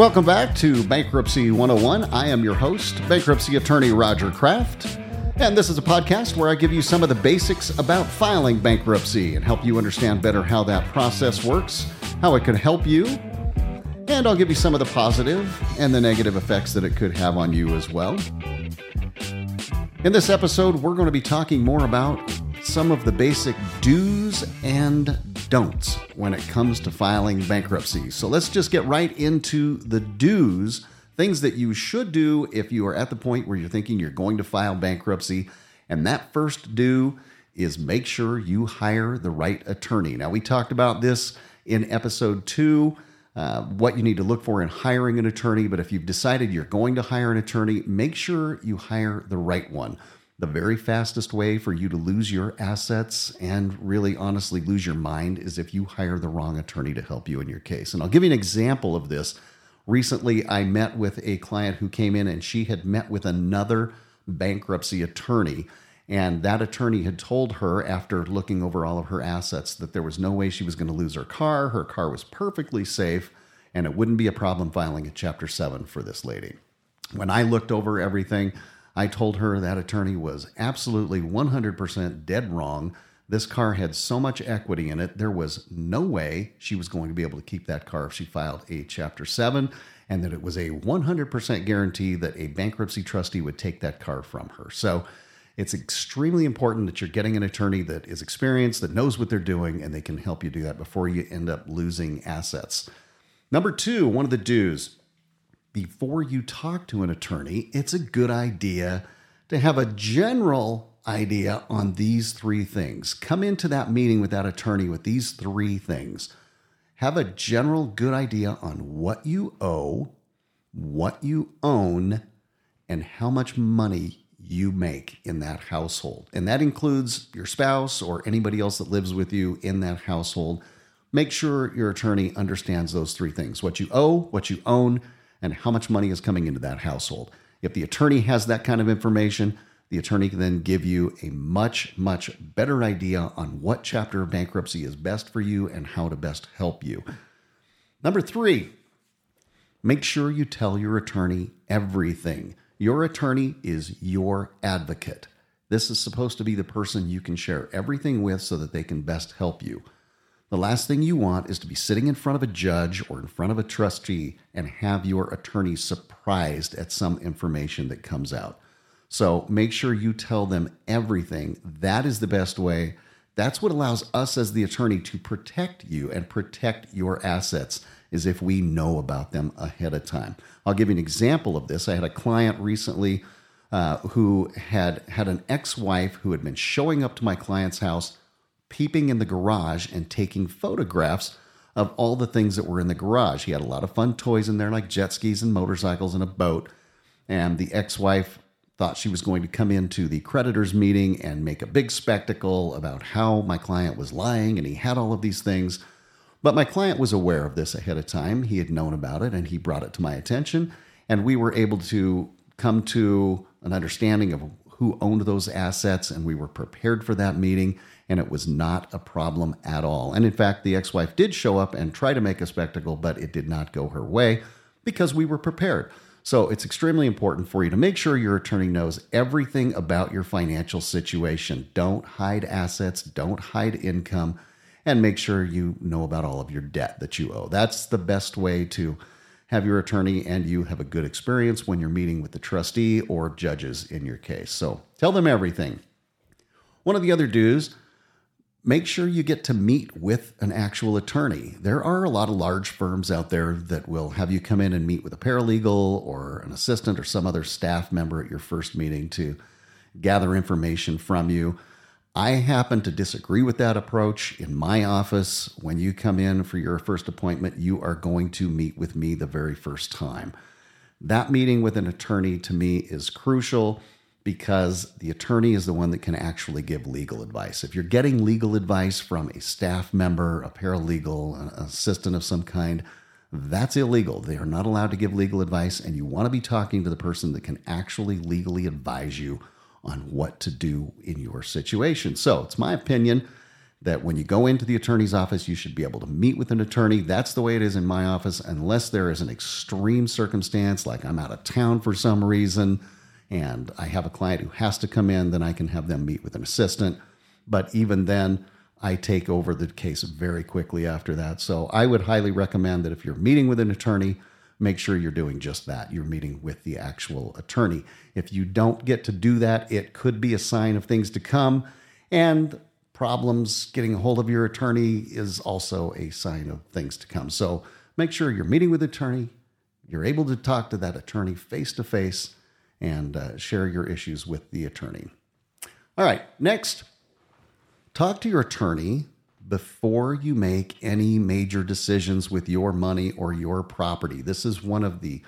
Welcome back to Bankruptcy 101. I am your host, bankruptcy attorney Roger Kraft. And this is a podcast where I give you some of the basics about filing bankruptcy and help you understand better how that process works, how it could help you, and I'll give you some of the positive and the negative effects that it could have on you as well. In this episode, we're going to be talking more about some of the basic do's and don'ts when it comes to filing bankruptcy. So let's just get right into the do's, things that you should do if you are at the point where you're thinking you're going to file bankruptcy. And that first do is make sure you hire the right attorney. Now, we talked about this in episode two. Uh, what you need to look for in hiring an attorney, but if you've decided you're going to hire an attorney, make sure you hire the right one the very fastest way for you to lose your assets and really honestly lose your mind is if you hire the wrong attorney to help you in your case. And I'll give you an example of this. Recently, I met with a client who came in and she had met with another bankruptcy attorney. And that attorney had told her, after looking over all of her assets, that there was no way she was going to lose her car. Her car was perfectly safe, and it wouldn't be a problem filing a Chapter 7 for this lady. When I looked over everything, I told her that attorney was absolutely 100% dead wrong. This car had so much equity in it, there was no way she was going to be able to keep that car if she filed a Chapter 7, and that it was a 100% guarantee that a bankruptcy trustee would take that car from her. So it's extremely important that you're getting an attorney that is experienced, that knows what they're doing, and they can help you do that before you end up losing assets. Number two, one of the do's before you talk to an attorney, it's a good idea to have a general idea on these three things. Come into that meeting with that attorney with these three things. Have a general good idea on what you owe, what you own, and how much money you make in that household. And that includes your spouse or anybody else that lives with you in that household. Make sure your attorney understands those three things what you owe, what you own, and how much money is coming into that household. If the attorney has that kind of information, the attorney can then give you a much, much better idea on what chapter of bankruptcy is best for you and how to best help you. Number three, make sure you tell your attorney everything. Your attorney is your advocate. This is supposed to be the person you can share everything with so that they can best help you. The last thing you want is to be sitting in front of a judge or in front of a trustee and have your attorney surprised at some information that comes out. So make sure you tell them everything. That is the best way. That's what allows us as the attorney to protect you and protect your assets is if we know about them ahead of time. I'll give you an example of this. I had a client recently uh, who had had an ex-wife who had been showing up to my client's house peeping in the garage and taking photographs of all the things that were in the garage. He had a lot of fun toys in there, like jet skis and motorcycles and a boat. And the ex wife thought she was going to come into the creditors meeting and make a big spectacle about how my client was lying and he had all of these things. But my client was aware of this ahead of time. He had known about it and he brought it to my attention. And we were able to come to an understanding of who owned those assets and we were prepared for that meeting and it was not a problem at all. And in fact, the ex wife did show up and try to make a spectacle, but it did not go her way because we were prepared. So it's extremely important for you to make sure your attorney knows everything about your financial situation. Don't hide assets, don't hide income, and make sure you know about all of your debt that you owe. That's the best way to have your attorney and you have a good experience when you're meeting with the trustee or judges in your case. So tell them everything. One of the other do's make sure you get to meet with an actual attorney. There are a lot of large firms out there that will have you come in and meet with a paralegal or an assistant or some other staff member at your first meeting to gather information from you. I happen to disagree with that approach. In my office, when you come in for your first appointment, you are going to meet with me the very first time. That meeting with an attorney to me is crucial because the attorney is the one that can actually give legal advice. If you're getting legal advice from a staff member, a paralegal, an assistant of some kind, that's illegal. They are not allowed to give legal advice, and you want to be talking to the person that can actually legally advise you on what to do in your situation. So, it's my opinion that when you go into the attorney's office, you should be able to meet with an attorney. That's the way it is in my office, unless there is an extreme circumstance, like I'm out of town for some reason and I have a client who has to come in, then I can have them meet with an assistant. But even then, I take over the case very quickly after that. So I would highly recommend that if you're meeting with an attorney, make sure you're doing just that. You're meeting with the actual attorney. If you don't get to do that, it could be a sign of things to come. And problems getting a hold of your attorney is also a sign of things to come. So make sure you're meeting with the attorney, you're able to talk to that attorney face to face, and uh, share your issues with the attorney. All right, next, talk to your attorney before you make any major decisions with your money or your property. This is one of the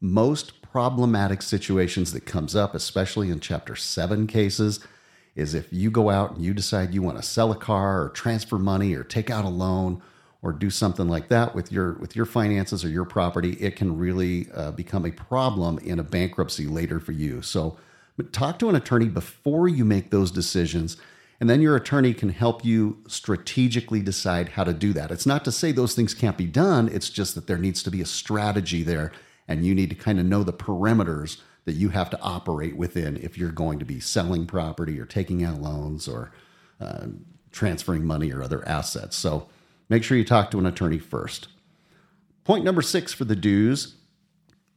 most problematic situations that comes up, especially in Chapter 7 cases, is if you go out and you decide you want to sell a car or transfer money or take out a loan or do something like that with your with your finances or your property, it can really uh, become a problem in a bankruptcy later for you. So, talk to an attorney before you make those decisions, and then your attorney can help you strategically decide how to do that. It's not to say those things can't be done. It's just that there needs to be a strategy there, and you need to kind of know the perimeters that you have to operate within if you're going to be selling property or taking out loans or uh, transferring money or other assets. So make sure you talk to an attorney first. Point number six for the do's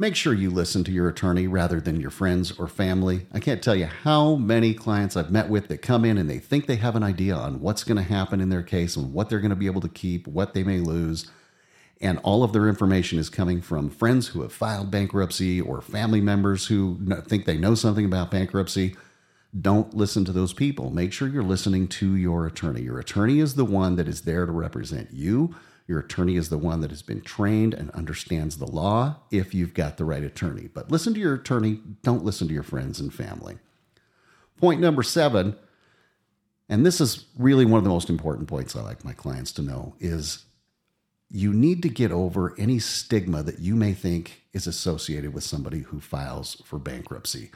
make sure you listen to your attorney rather than your friends or family. I can't tell you how many clients I've met with that come in and they think they have an idea on what's going to happen in their case and what they're going to be able to keep, what they may lose. And all of their information is coming from friends who have filed bankruptcy or family members who think they know something about bankruptcy. Don't listen to those people. Make sure you're listening to your attorney. Your attorney is the one that is there to represent you. Your attorney is the one that has been trained and understands the law if you've got the right attorney. But listen to your attorney, don't listen to your friends and family. Point number seven, and this is really one of the most important points I like my clients to know, is you need to get over any stigma that you may think is associated with somebody who files for bankruptcy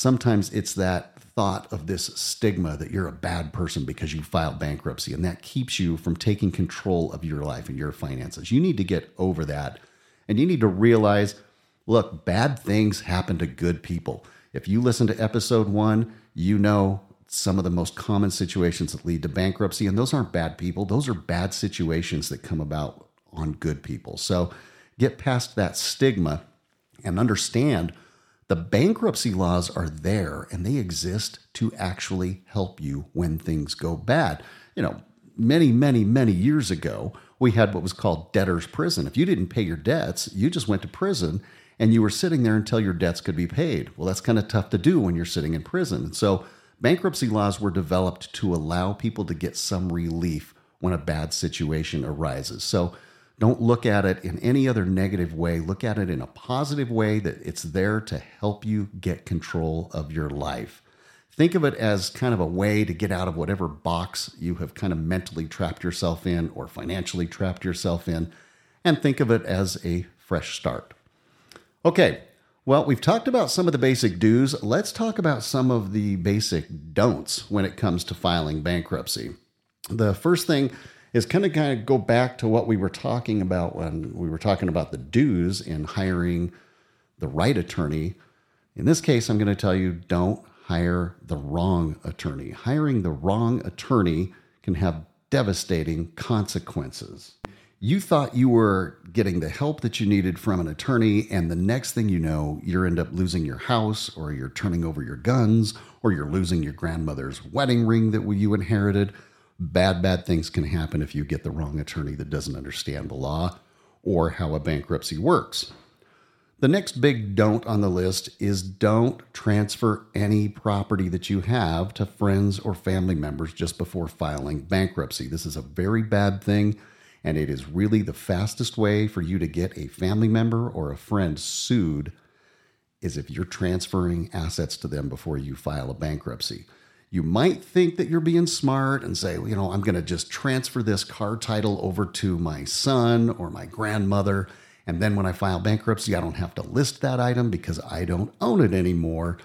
sometimes it's that thought of this stigma that you're a bad person because you filed bankruptcy, and that keeps you from taking control of your life and your finances. You need to get over that. And you need to realize look, bad things happen to good people. If you listen to episode one, you know some of the most common situations that lead to bankruptcy. And those aren't bad people, those are bad situations that come about on good people. So get past that stigma and understand the bankruptcy laws are there and they exist to actually help you when things go bad. You know, many, many, many years ago, we had what was called debtor's prison. If you didn't pay your debts, you just went to prison and you were sitting there until your debts could be paid. Well, that's kind of tough to do when you're sitting in prison. And so bankruptcy laws were developed to allow people to get some relief when a bad situation arises. So don't look at it in any other negative way. Look at it in a positive way that it's there to help you get control of your life. Think of it as kind of a way to get out of whatever box you have kind of mentally trapped yourself in or financially trapped yourself in, and think of it as a fresh start. Okay, well, we've talked about some of the basic do's. Let's talk about some of the basic don'ts when it comes to filing bankruptcy. The first thing is kind of kind of go back to what we were talking about when we were talking about the do's in hiring the right attorney. In this case, I'm going to tell you don't hire the wrong attorney. Hiring the wrong attorney can have devastating consequences. You thought you were getting the help that you needed from an attorney, and the next thing you know, you end up losing your house, or you're turning over your guns, or you're losing your grandmother's wedding ring that you inherited bad, bad things can happen if you get the wrong attorney that doesn't understand the law or how a bankruptcy works. The next big don't on the list is don't transfer any property that you have to friends or family members just before filing bankruptcy. This is a very bad thing, and it is really the fastest way for you to get a family member or a friend sued is if you're transferring assets to them before you file a bankruptcy. You might think that you're being smart and say, you know, I'm going to just transfer this car title over to my son or my grandmother. And then when I file bankruptcy, I don't have to list that item because I don't own it anymore.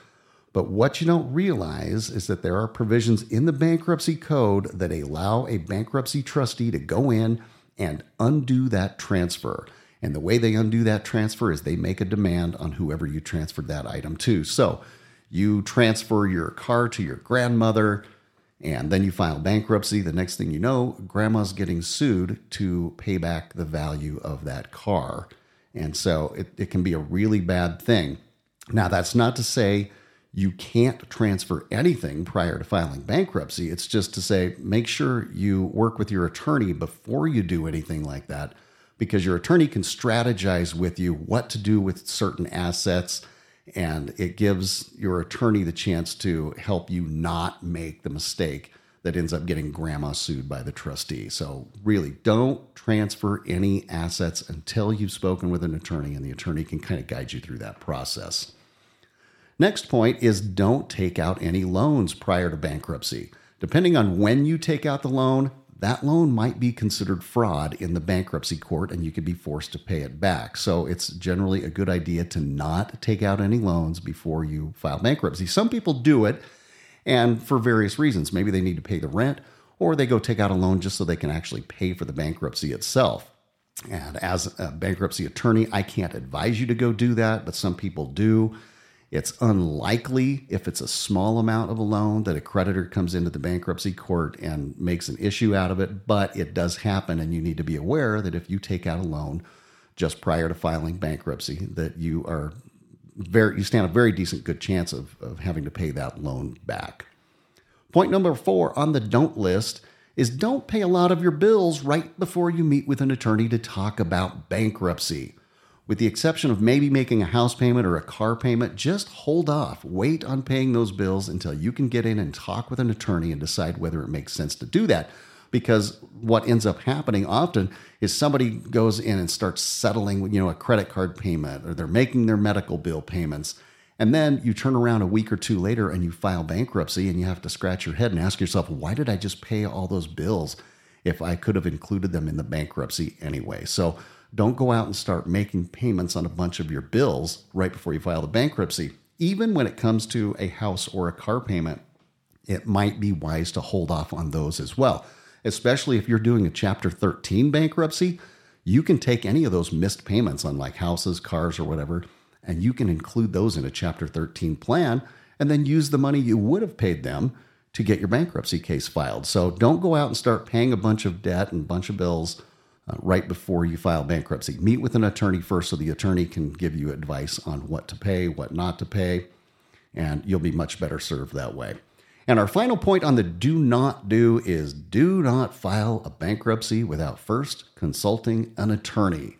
But what you don't realize is that there are provisions in the bankruptcy code that allow a bankruptcy trustee to go in and undo that transfer. And the way they undo that transfer is they make a demand on whoever you transferred that item to. So you transfer your car to your grandmother and then you file bankruptcy. The next thing you know, grandma's getting sued to pay back the value of that car. And so it, it can be a really bad thing. Now, that's not to say you can't transfer anything prior to filing bankruptcy. It's just to say make sure you work with your attorney before you do anything like that because your attorney can strategize with you what to do with certain assets and it gives your attorney the chance to help you not make the mistake that ends up getting grandma sued by the trustee. So, really, don't transfer any assets until you've spoken with an attorney, and the attorney can kind of guide you through that process. Next point is don't take out any loans prior to bankruptcy. Depending on when you take out the loan, that loan might be considered fraud in the bankruptcy court and you could be forced to pay it back. So it's generally a good idea to not take out any loans before you file bankruptcy. Some people do it and for various reasons. Maybe they need to pay the rent or they go take out a loan just so they can actually pay for the bankruptcy itself. And as a bankruptcy attorney, I can't advise you to go do that, but some people do. It's unlikely, if it's a small amount of a loan, that a creditor comes into the bankruptcy court and makes an issue out of it, but it does happen. And you need to be aware that if you take out a loan just prior to filing bankruptcy, that you are very, you stand a very decent good chance of, of having to pay that loan back. Point number four on the don't list is don't pay a lot of your bills right before you meet with an attorney to talk about bankruptcy. With the exception of maybe making a house payment or a car payment, just hold off. Wait on paying those bills until you can get in and talk with an attorney and decide whether it makes sense to do that. Because what ends up happening often is somebody goes in and starts settling, you know, a credit card payment or they're making their medical bill payments. And then you turn around a week or two later and you file bankruptcy and you have to scratch your head and ask yourself, why did I just pay all those bills if I could have included them in the bankruptcy anyway? So don't go out and start making payments on a bunch of your bills right before you file the bankruptcy. Even when it comes to a house or a car payment, it might be wise to hold off on those as well. Especially if you're doing a Chapter 13 bankruptcy, you can take any of those missed payments on like houses, cars, or whatever, and you can include those in a Chapter 13 plan and then use the money you would have paid them to get your bankruptcy case filed. So don't go out and start paying a bunch of debt and a bunch of bills uh, right before you file bankruptcy. Meet with an attorney first so the attorney can give you advice on what to pay, what not to pay, and you'll be much better served that way. And our final point on the do not do is do not file a bankruptcy without first consulting an attorney.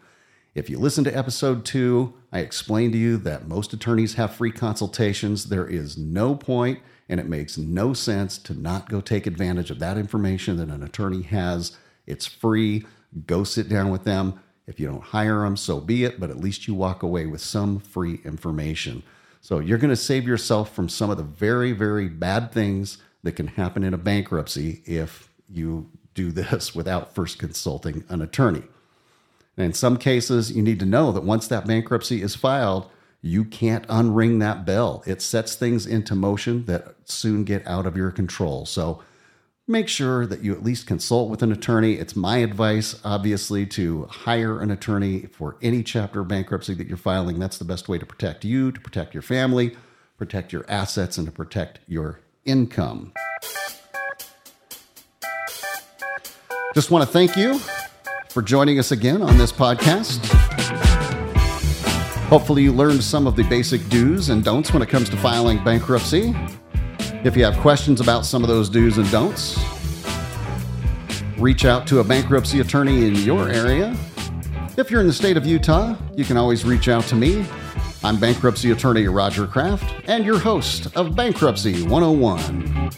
If you listen to episode two, I explained to you that most attorneys have free consultations. There is no point, and it makes no sense to not go take advantage of that information that an attorney has. It's free. Go sit down with them. If you don't hire them, so be it, but at least you walk away with some free information. So you're going to save yourself from some of the very, very bad things that can happen in a bankruptcy if you do this without first consulting an attorney. And in some cases, you need to know that once that bankruptcy is filed, you can't unring that bell. It sets things into motion that soon get out of your control. So make sure that you at least consult with an attorney. It's my advice, obviously, to hire an attorney for any chapter of bankruptcy that you're filing. That's the best way to protect you, to protect your family, protect your assets, and to protect your income. Just want to thank you for joining us again on this podcast. Hopefully, you learned some of the basic do's and don'ts when it comes to filing bankruptcy. If you have questions about some of those do's and don'ts, reach out to a bankruptcy attorney in your area. If you're in the state of Utah, you can always reach out to me. I'm bankruptcy attorney Roger Kraft and your host of Bankruptcy 101.